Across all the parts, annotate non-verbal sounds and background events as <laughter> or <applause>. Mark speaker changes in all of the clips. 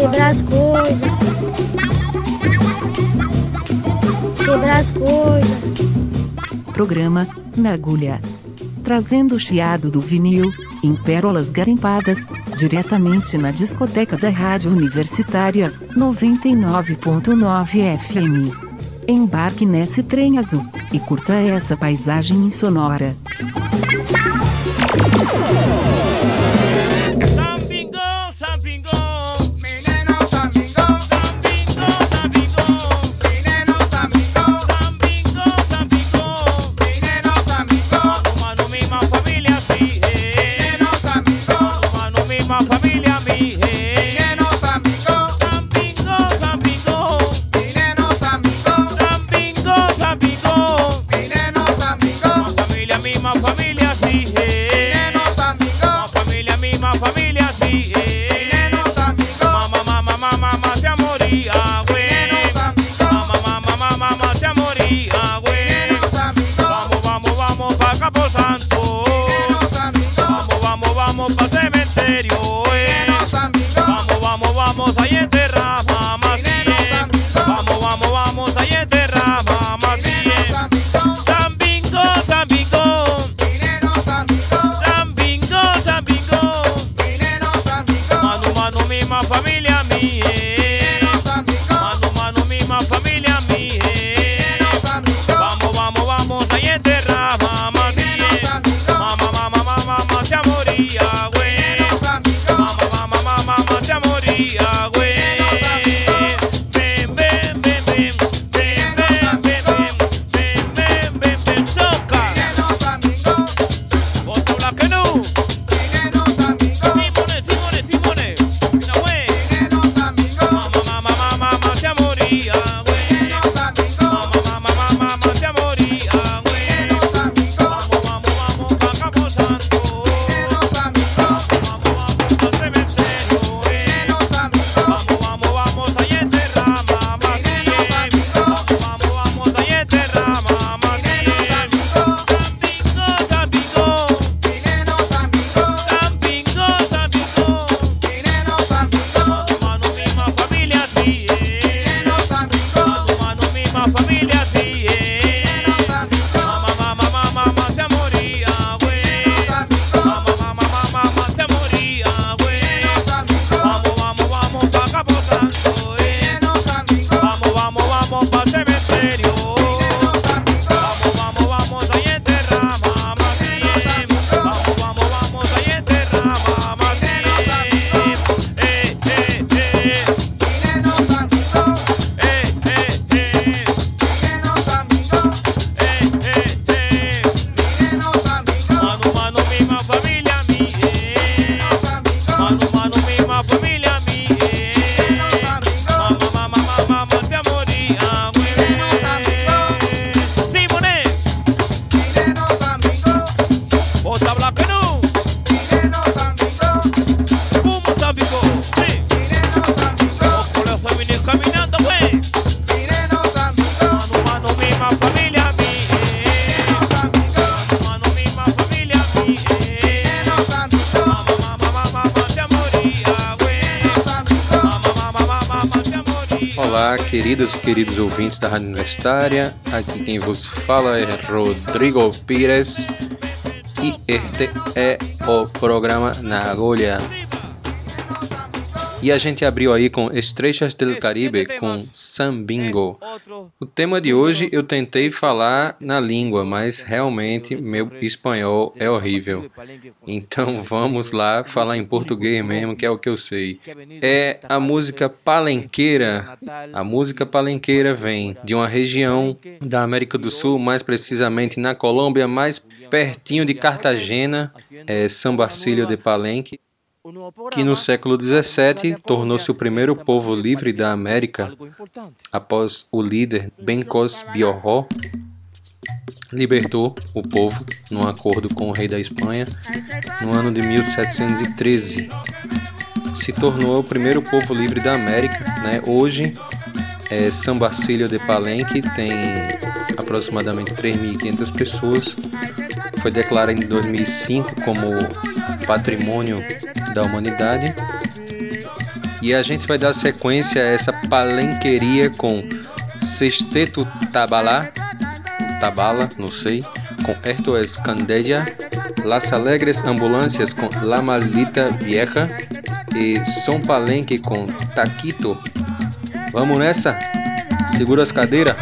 Speaker 1: quebrar as coisas. Quebrar as coisas
Speaker 2: programa, na agulha. Trazendo o chiado do vinil, em pérolas garimpadas, diretamente na discoteca da Rádio Universitária, 99.9 FM. Embarque nesse trem azul, e curta essa paisagem insonora.
Speaker 3: queridas e queridos ouvintes da Rádio Universitária. Aqui quem vos fala é Rodrigo Pires e este é o programa Na Agulha. E a gente abriu aí com Estrechas del Caribe com Sambingo tema de hoje eu tentei falar na língua, mas realmente meu espanhol é horrível. Então <laughs> vamos lá falar em português mesmo, que é o que eu sei. É a música palenqueira. A música palenqueira vem de uma região da América do Sul, mais precisamente na Colômbia, mais pertinho de Cartagena, é São Basílio de Palenque que no século XVII tornou-se o primeiro povo livre da América, após o líder Bencos Biorró
Speaker 4: libertou o povo num acordo com o rei da Espanha no ano de 1713. Se tornou o primeiro povo livre da América. Né? Hoje, é, São Basílio de Palenque tem aproximadamente 3.500 pessoas. Foi declarado em 2005 como Patrimônio da Humanidade. E a gente vai dar sequência a essa palenqueria com Sexteto Tabalá, Tabala, não sei, com Hertoes Candeia, Las Alegres Ambulâncias com La Malita Vieja e São Palenque com Taquito Vamos nessa? Segura as cadeiras.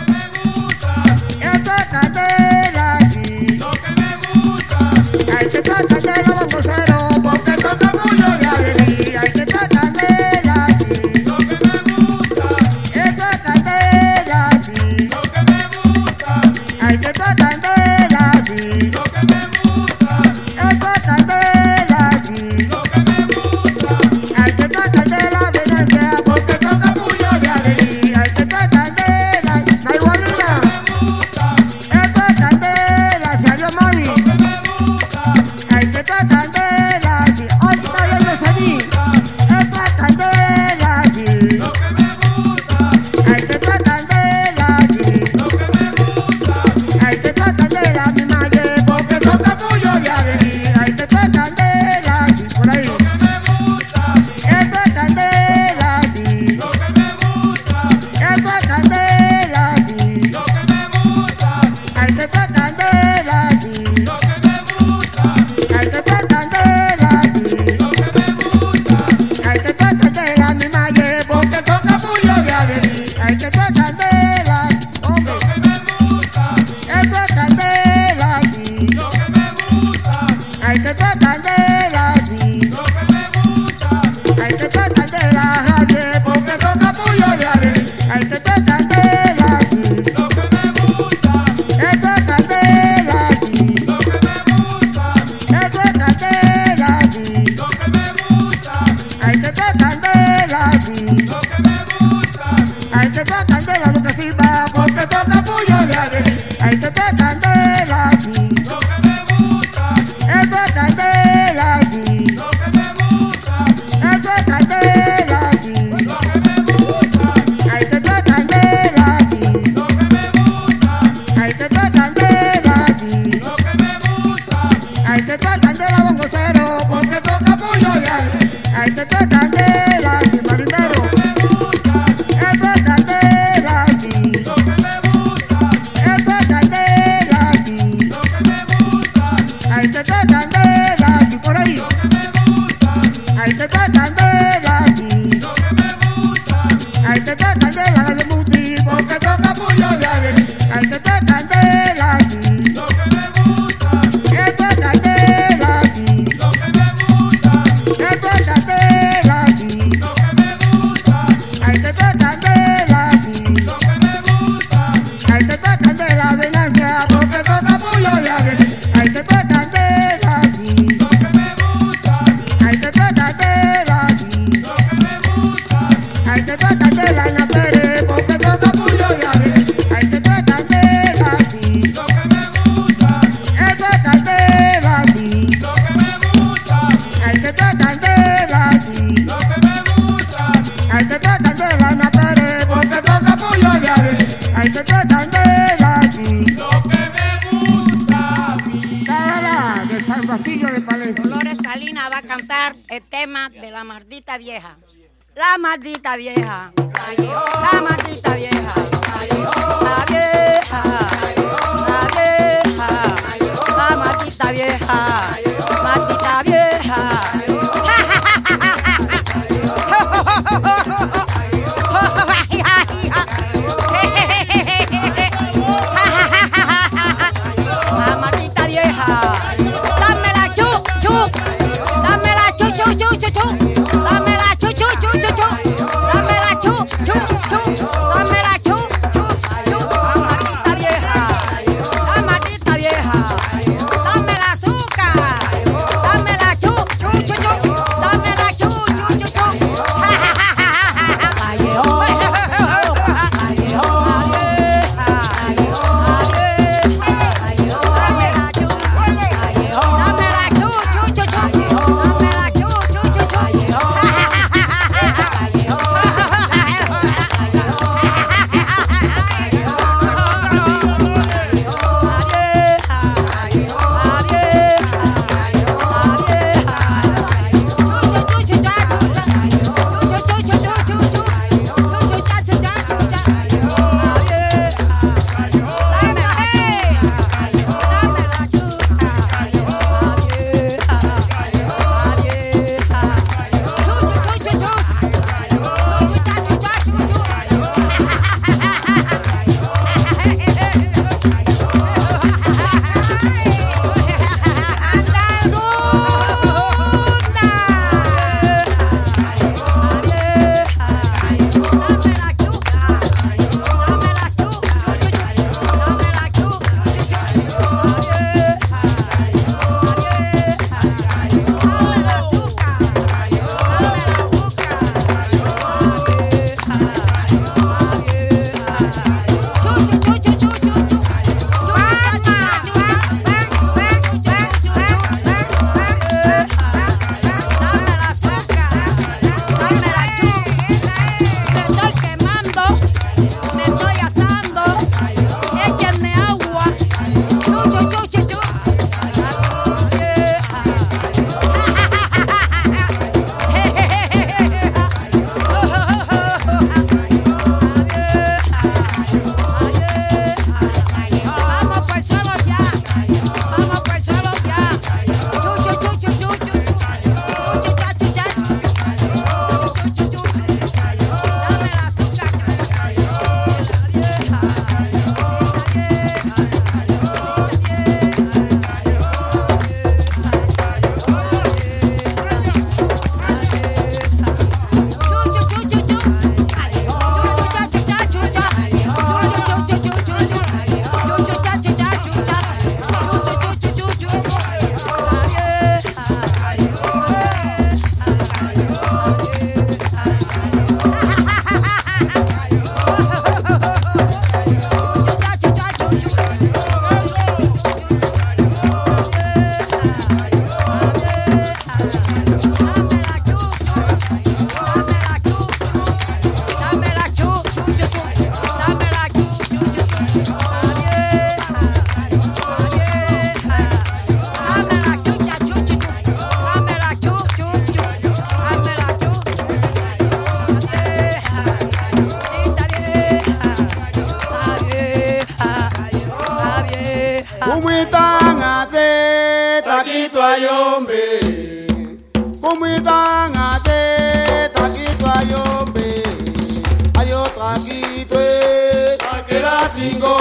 Speaker 5: Bingo!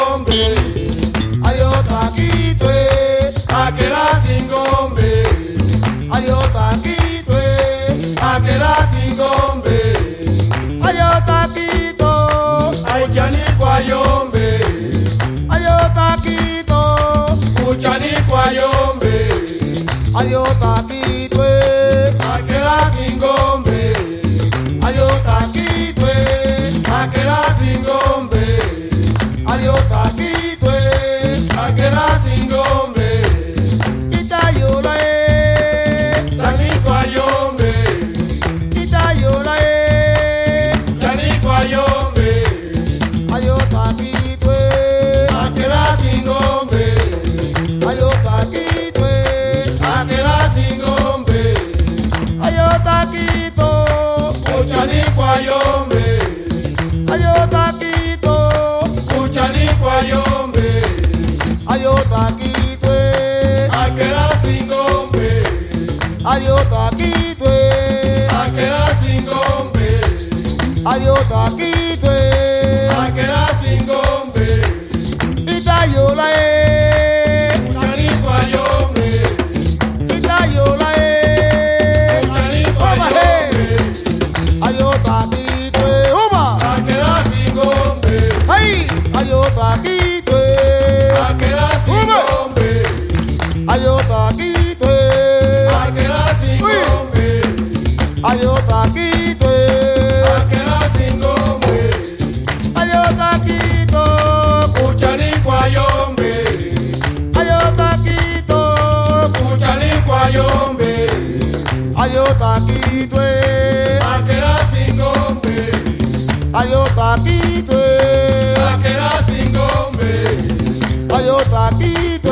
Speaker 5: papito. Saque la
Speaker 6: cinco, hombre. Ay, oh, papito.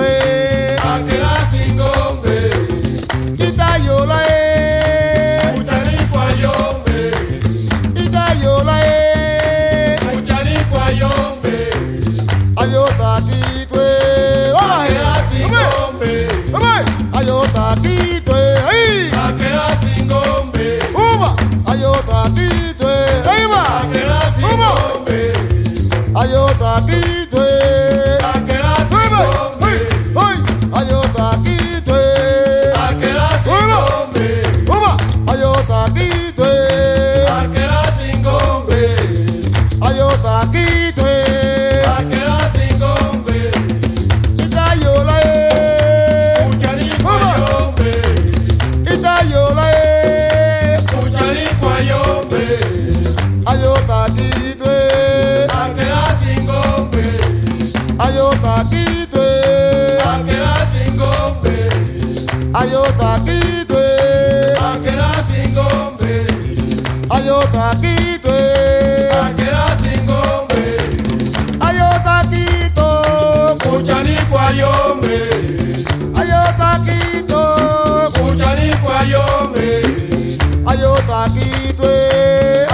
Speaker 6: Akitwe.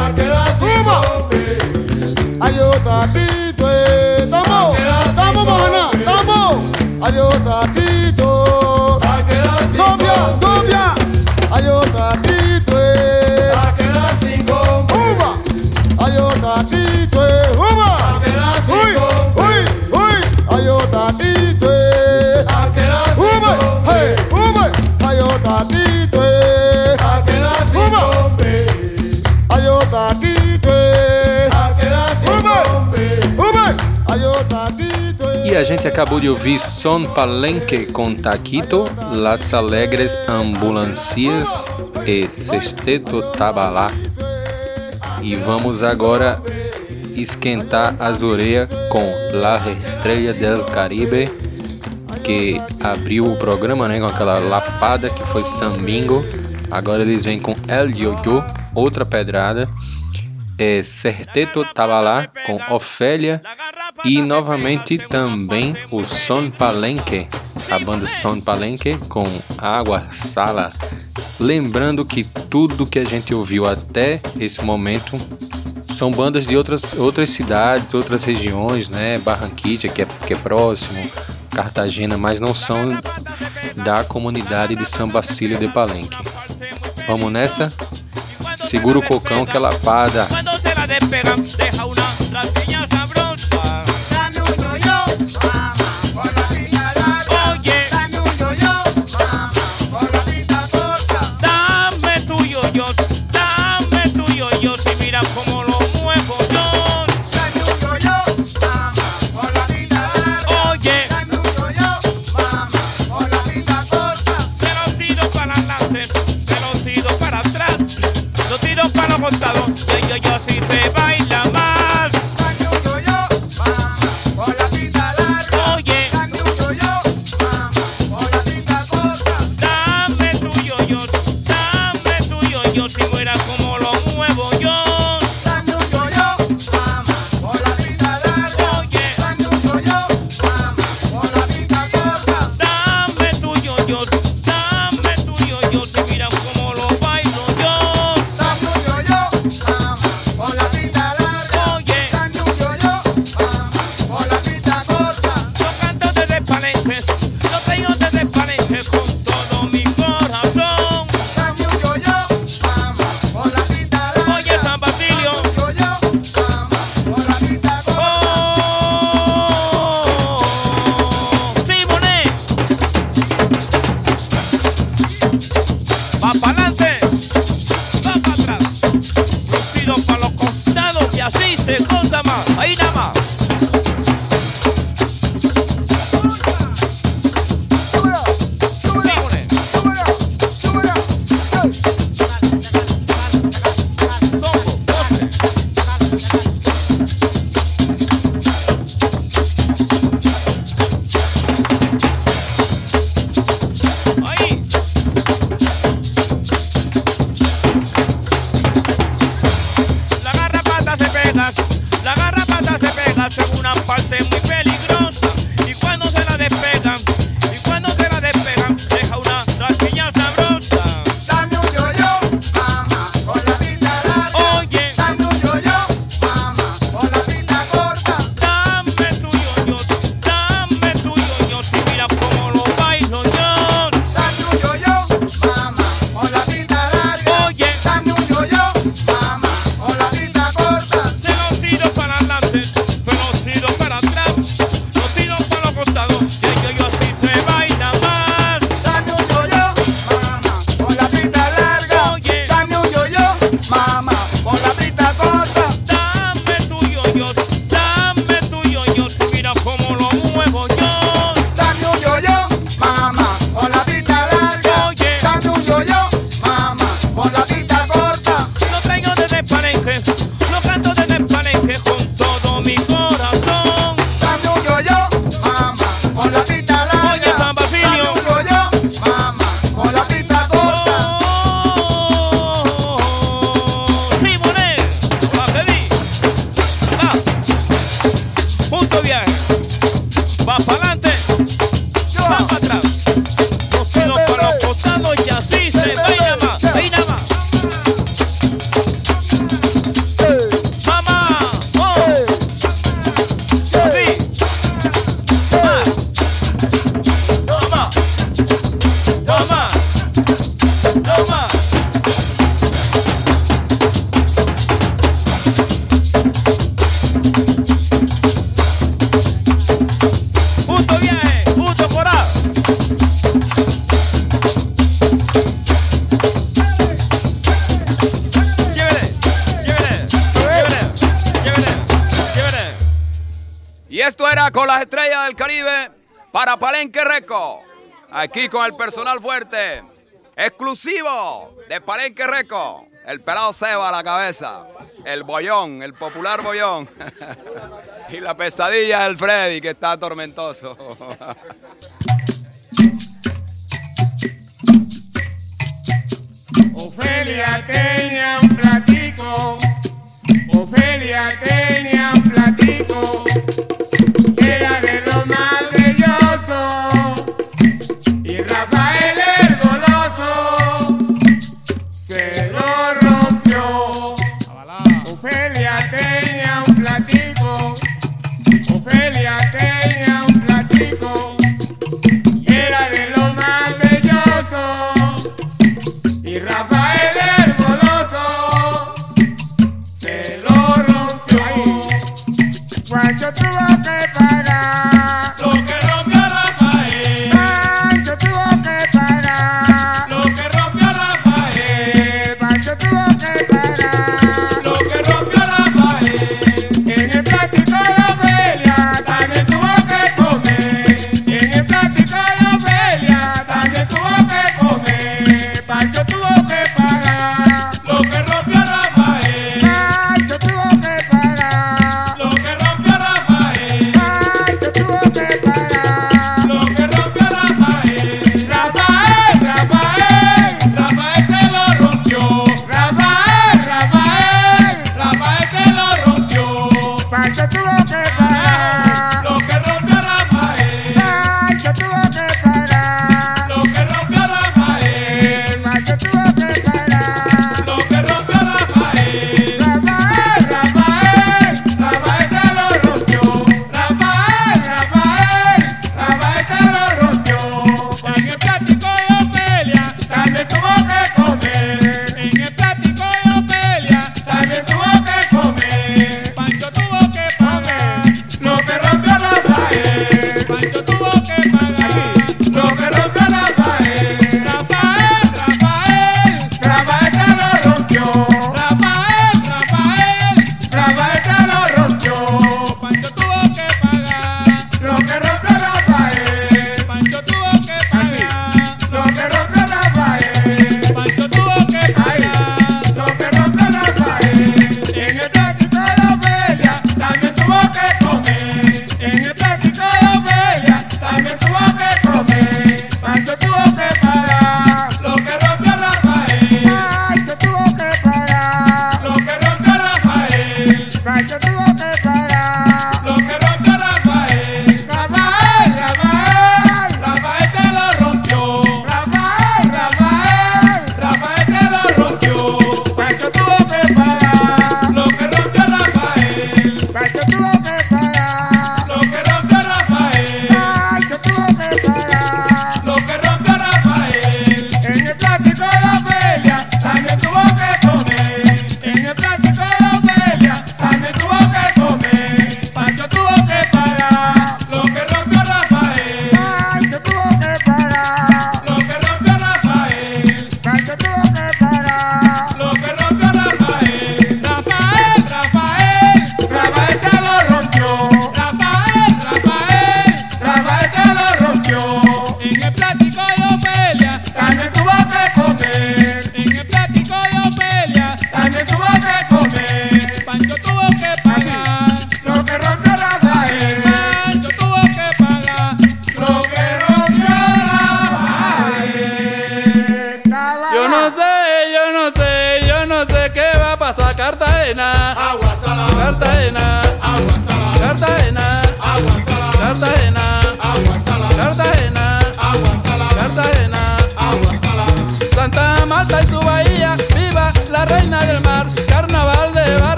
Speaker 6: Akitwe. Akitwe. Akitwe.
Speaker 3: Akitwe. Akitwe. Gente acabou de ouvir Son Palenque com Taquito, Las Alegres Ambulancias e Sexteto Tabalá. E vamos agora esquentar as orelhas com La Estrella del Caribe, que abriu o programa né, com aquela lapada que foi Sambingo. Agora eles vêm com El Yo-Yo, outra pedrada. É Serteto Tabalá com Ofélia e novamente também o Son Palenque, a banda Son Palenque com Água Sala. Lembrando que tudo que a gente ouviu até esse momento são bandas de outras, outras cidades, outras regiões, né? Barranquilla, que é, que é próximo, Cartagena, mas não são da comunidade de São Basílio de Palenque. Vamos nessa? Segura o cocão que
Speaker 2: é lapada. Palenque
Speaker 7: Reco. Aquí con el personal fuerte. Exclusivo de Palenque Reco. El pelado Seba a la cabeza. El bollón, el popular bollón. <laughs> y la pesadilla del Freddy que está tormentoso. <laughs>
Speaker 4: Ofelia tenía un platico. Ofelia tenía un platico.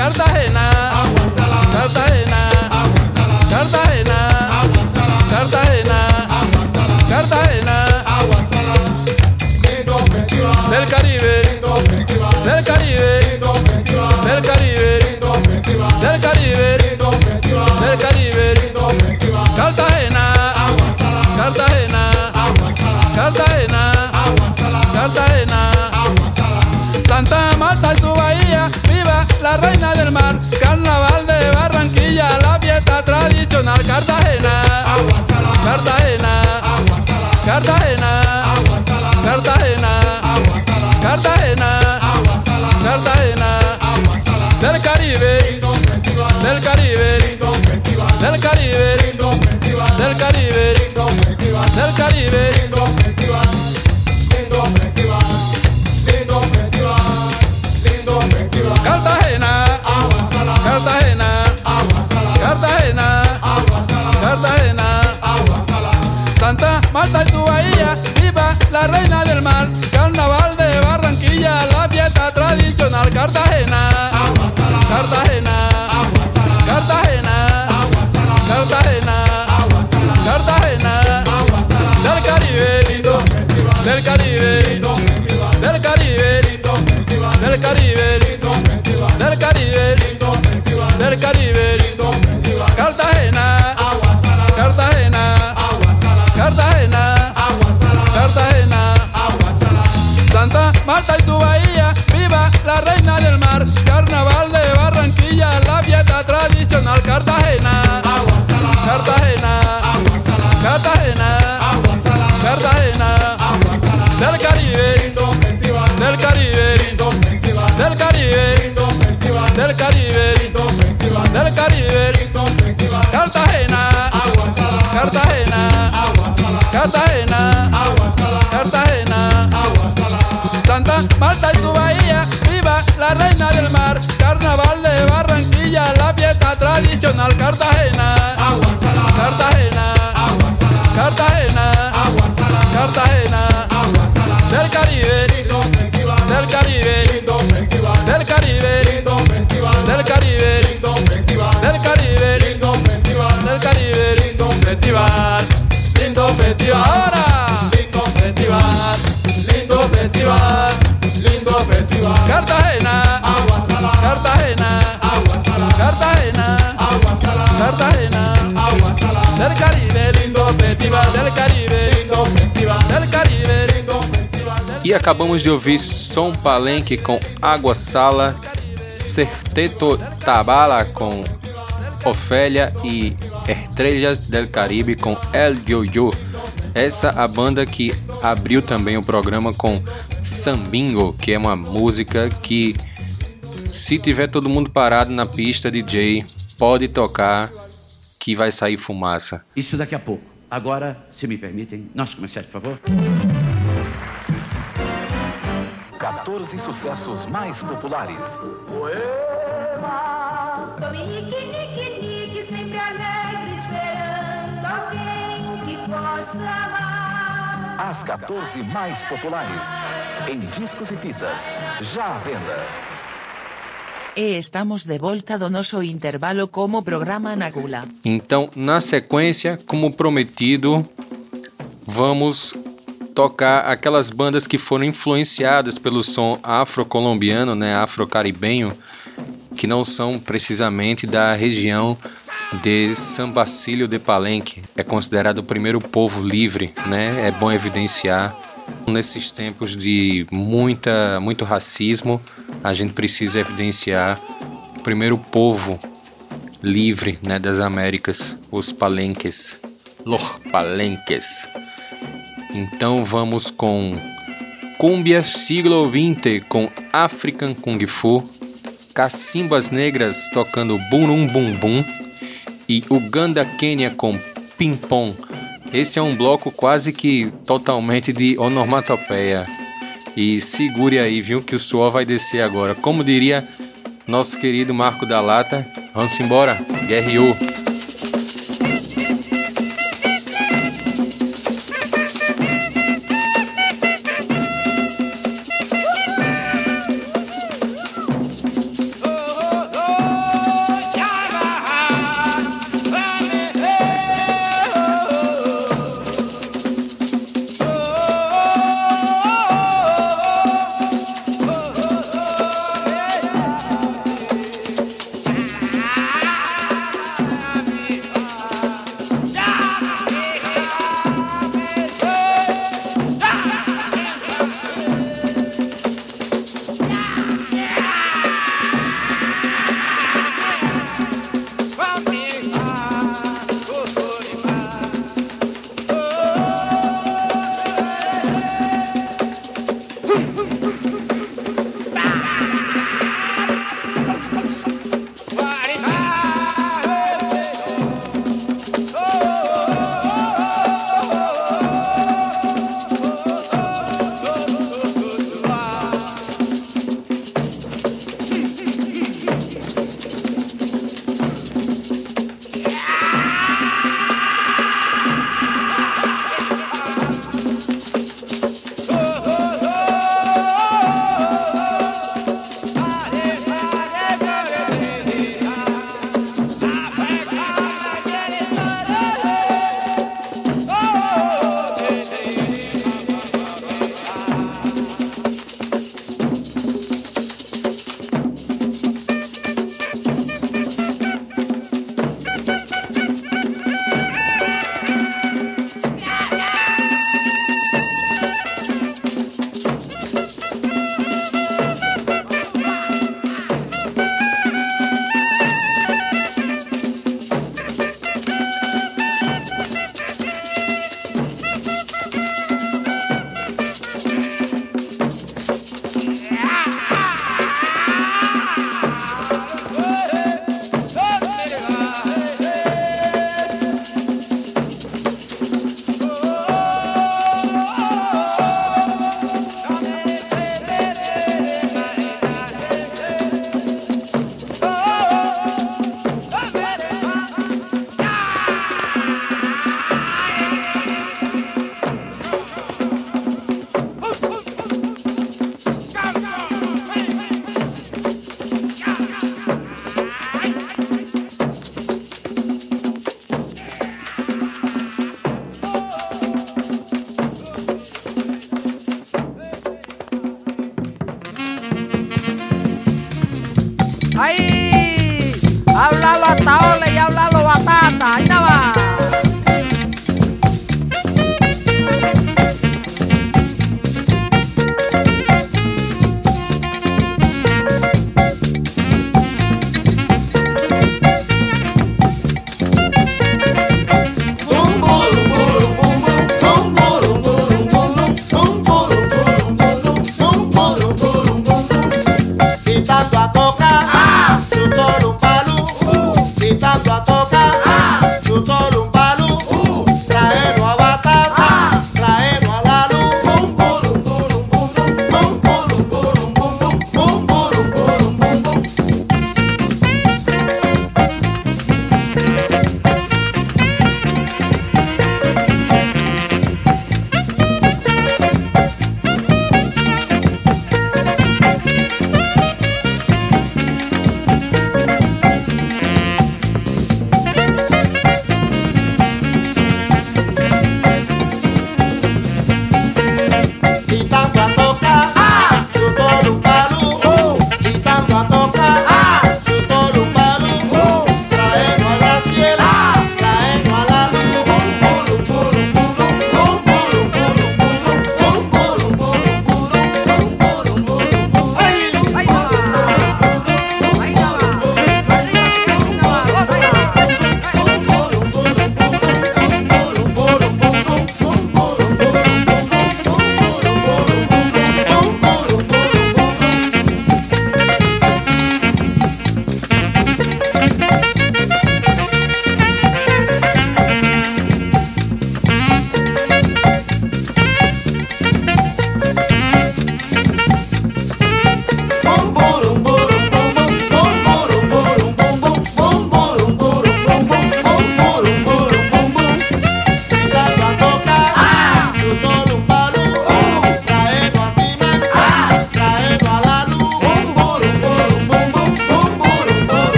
Speaker 8: Cartagena, Cartagena, Cartagena, Cartagena, Cartagena, del Caribe, del Caribe, del Caribe, del Caribe, del Caribe, Cartagena, Cartagena, Cartagena. Cartagena, Cartagena, Cartagena, Cartagena, Cartagena, Cartagena, del Caribe, del Caribe, del Caribe, del Caribe, del Caribe. Cartagena, Cartagena, Cartagena. Cartagena.
Speaker 6: agua salada.
Speaker 8: Santa Marta y su bahía, viva la reina del mar. Carnaval de Barranquilla, la fiesta tradicional. Cartagena.
Speaker 6: Agua salada,
Speaker 8: Cartagena.
Speaker 6: agua salada,
Speaker 8: Cartagena.
Speaker 6: agua salada,
Speaker 8: Cartagena.
Speaker 6: agua salada,
Speaker 8: Cartagena. Del Caribe. Del Caribe. Del Caribe. Del Caribe. Del Caribe.
Speaker 6: lindo festival,
Speaker 8: Del Caribe. Cartagena. Cartagena. Santa Marta y su bahía, viva la reina del mar. Carnaval de Barranquilla, la fiesta tradicional. Cartagena. Cartagena. Cartagena. Cartagena. Del Caribe. Del Caribe. Del Caribe. Del Caribe. Ahora.
Speaker 6: lindo festival, lindo festival, lindo festival.
Speaker 8: Cartagena.
Speaker 6: Agua salada,
Speaker 8: Cartagena.
Speaker 6: agua salada,
Speaker 8: Cartagena.
Speaker 6: agua salada,
Speaker 8: Cartagena.
Speaker 6: agua salada.
Speaker 8: Del Caribe, lindo festival del Caribe,
Speaker 6: Lindo festival,
Speaker 8: del Caribe,
Speaker 6: lindo festival,
Speaker 3: E acabamos de ouvir Som Palenque com Água Sala, Serteto Tabala com Ofélia e Estrellas del Caribe com El Yo-Yo. Essa a banda que abriu também o programa com Sambingo, que é uma música que se tiver todo mundo parado na pista DJ, pode tocar que vai sair fumaça.
Speaker 9: Isso daqui a pouco. Agora, se me permitem, nosso comercial, por favor.
Speaker 10: 14 sucessos mais populares.
Speaker 11: Com
Speaker 10: As 14 mais populares. Em discos e fitas. Já à venda.
Speaker 12: E estamos de volta do noso intervalo como programa Nagula.
Speaker 3: Então, na sequência, como prometido, vamos tocar aquelas bandas que foram influenciadas pelo som afro-colombiano, né, afro-caribenho, que não são precisamente da região de San Basilio de Palenque. É considerado o primeiro povo livre, né? É bom evidenciar nesses tempos de muita muito racismo, a gente precisa evidenciar o primeiro povo livre né, das Américas, os palenques, los palenques. Então vamos com Cumbia Siglo XX com African Kung Fu, Cacimbas Negras tocando Burum Bum Bum e Uganda Quênia com Ping Pong. Esse é um bloco quase que totalmente de onomatopeia. E segure aí, viu, que o suor vai descer agora. Como diria nosso querido Marco da Lata, vamos embora, guerreou.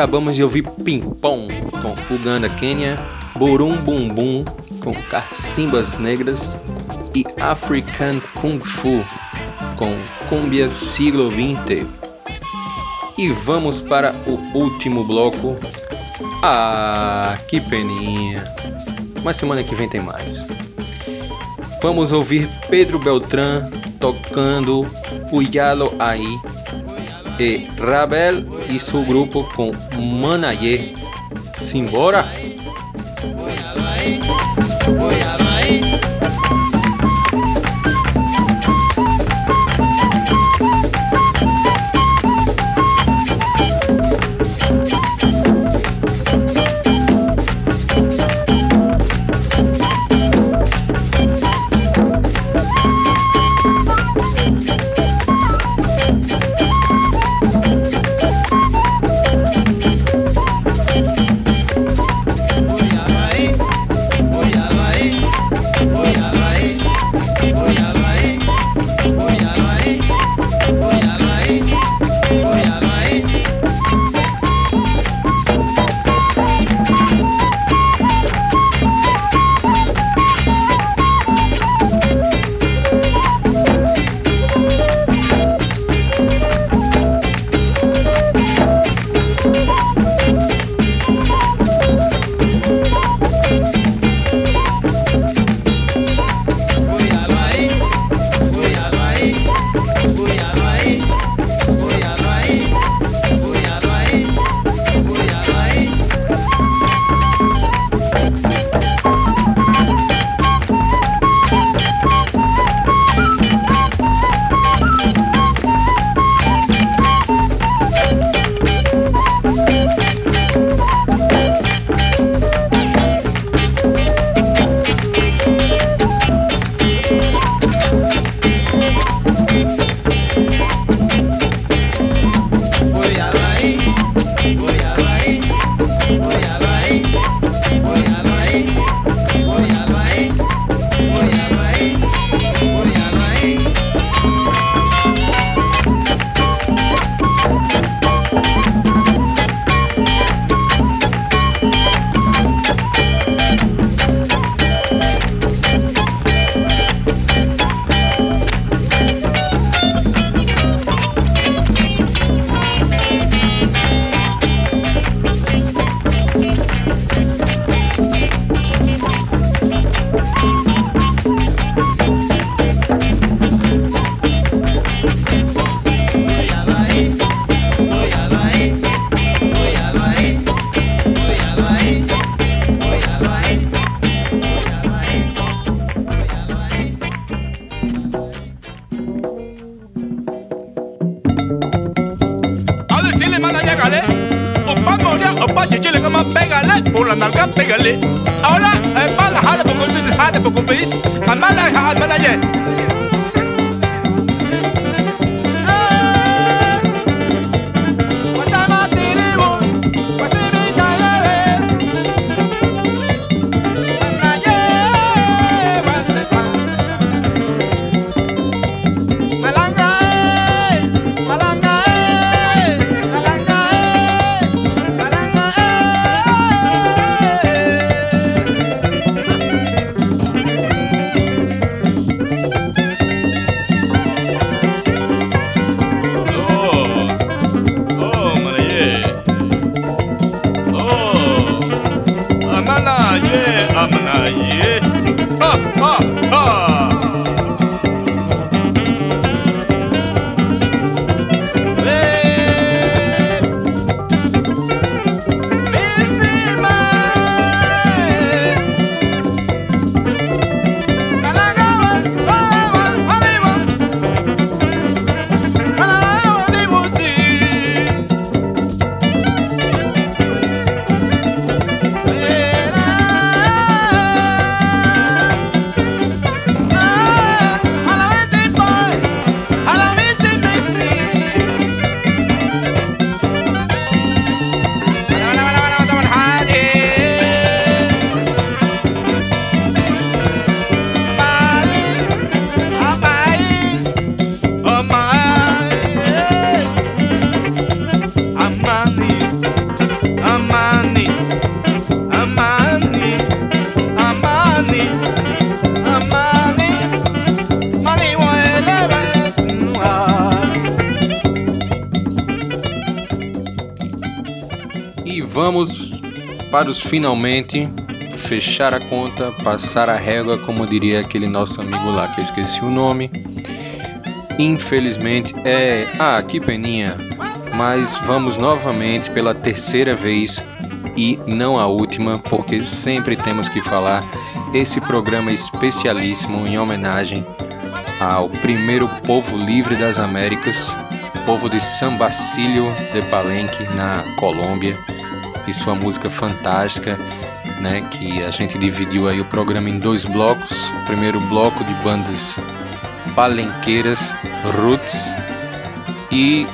Speaker 3: acabamos de ouvir ping-pong com Uganda Quênia, Burum Bumbum com Cacimbas Negras e African Kung Fu com Cumbia Siglo 20 E vamos para o último bloco. Ah, que peninha! Mas semana que vem tem mais. Vamos ouvir Pedro Beltrán tocando o Yalo Aí de Rabel e seu grupo com Manaye. Simbora!
Speaker 13: paja, pégale, por la nalga, pégale. Ahora, eh, para la jale, porque tú jale, porque
Speaker 3: veis, ya. Para os finalmente fechar a conta, passar a régua, como diria aquele nosso amigo lá que eu esqueci o nome. Infelizmente é. Ah, que peninha! Mas vamos novamente pela terceira vez e não a última, porque sempre temos que falar esse programa especialíssimo em homenagem ao primeiro povo livre das Américas, povo de San Basilio de Palenque, na Colômbia, e sua música fantástica, né, que a gente dividiu aí o programa em dois blocos. O primeiro bloco de bandas palenqueiras, roots, e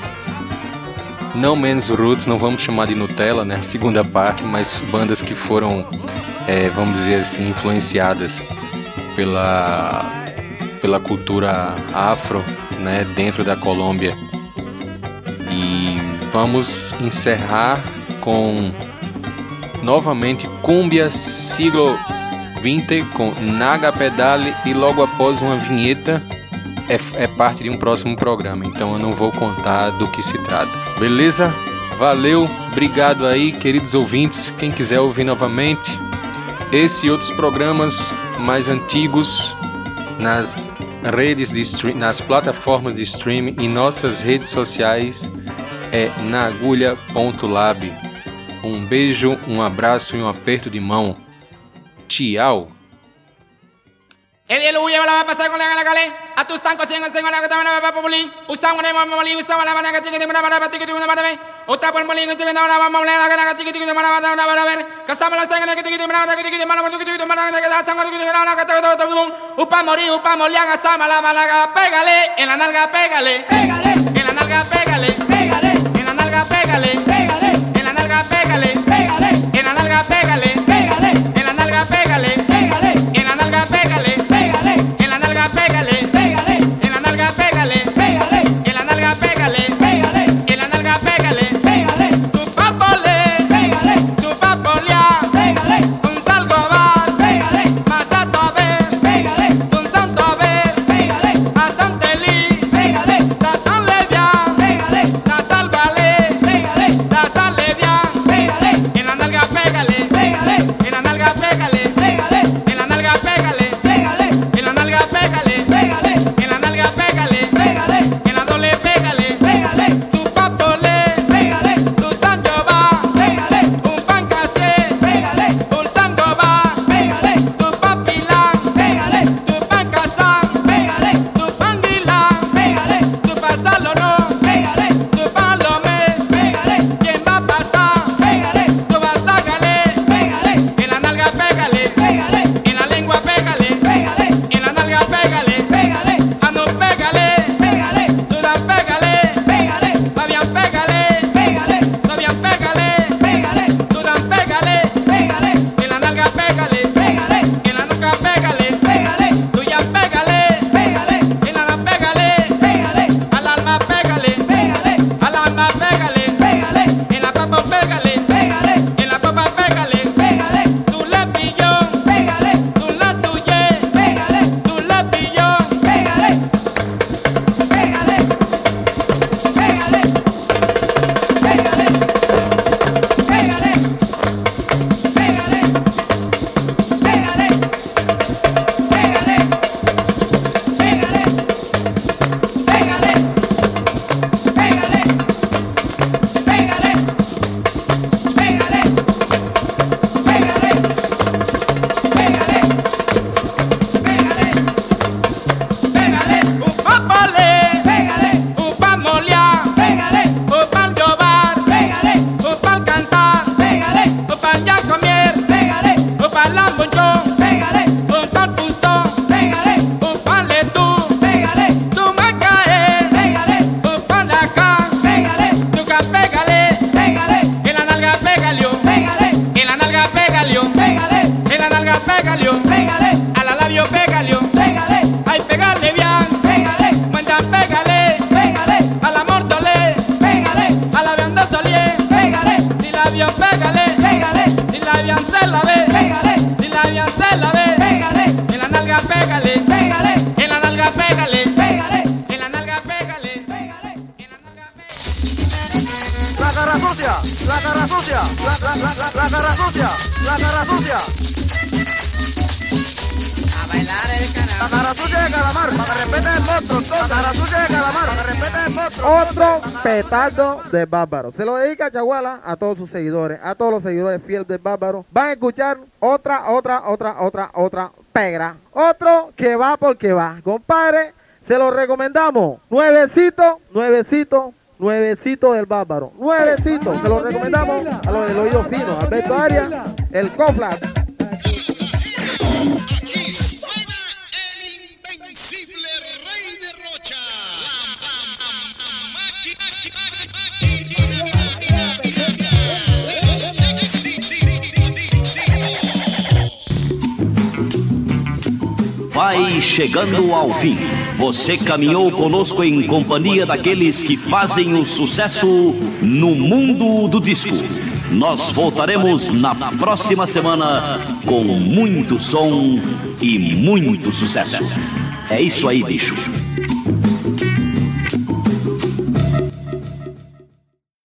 Speaker 3: não menos roots, não vamos chamar de Nutella, né, a segunda parte, mas bandas que foram, é, vamos dizer assim, influenciadas pela pela cultura afro, né, dentro da Colômbia. E vamos encerrar com novamente Cumbia siglo XX com Naga Pedale e logo após uma vinheta é, é parte de um próximo programa, então eu não vou contar do que se trata. Beleza? Valeu, obrigado aí, queridos ouvintes. Quem quiser ouvir novamente esse e outros programas mais antigos nas redes de stream, nas plataformas de streaming e nossas redes sociais é um beijo, um abraço e um aperto de mão. Tchau!
Speaker 13: Pégale, en la nalga, pégale, pégale, en la nalga, pégale. Nalga pégale. Pégale, en la nalga pégale. La de.
Speaker 14: Otro petardo de Bárbaro. Se lo dedica Chaguala a todos sus seguidores, a todos los seguidores fieles de Bárbaro. Van a escuchar otra, otra, otra, otra, otra pegra. Otro que va porque va. Compadre, se lo recomendamos. Nuevecito, nuevecito, nuevecito del Bárbaro. Nuevecito, se lo recomendamos a los del oído fino. Alberto Arias, el Coflas.
Speaker 15: Vai chegando ao fim. Você caminhou conosco em companhia daqueles que fazem o sucesso no mundo do disco. Nós voltaremos na próxima semana com muito som e muito sucesso. É isso aí, bicho.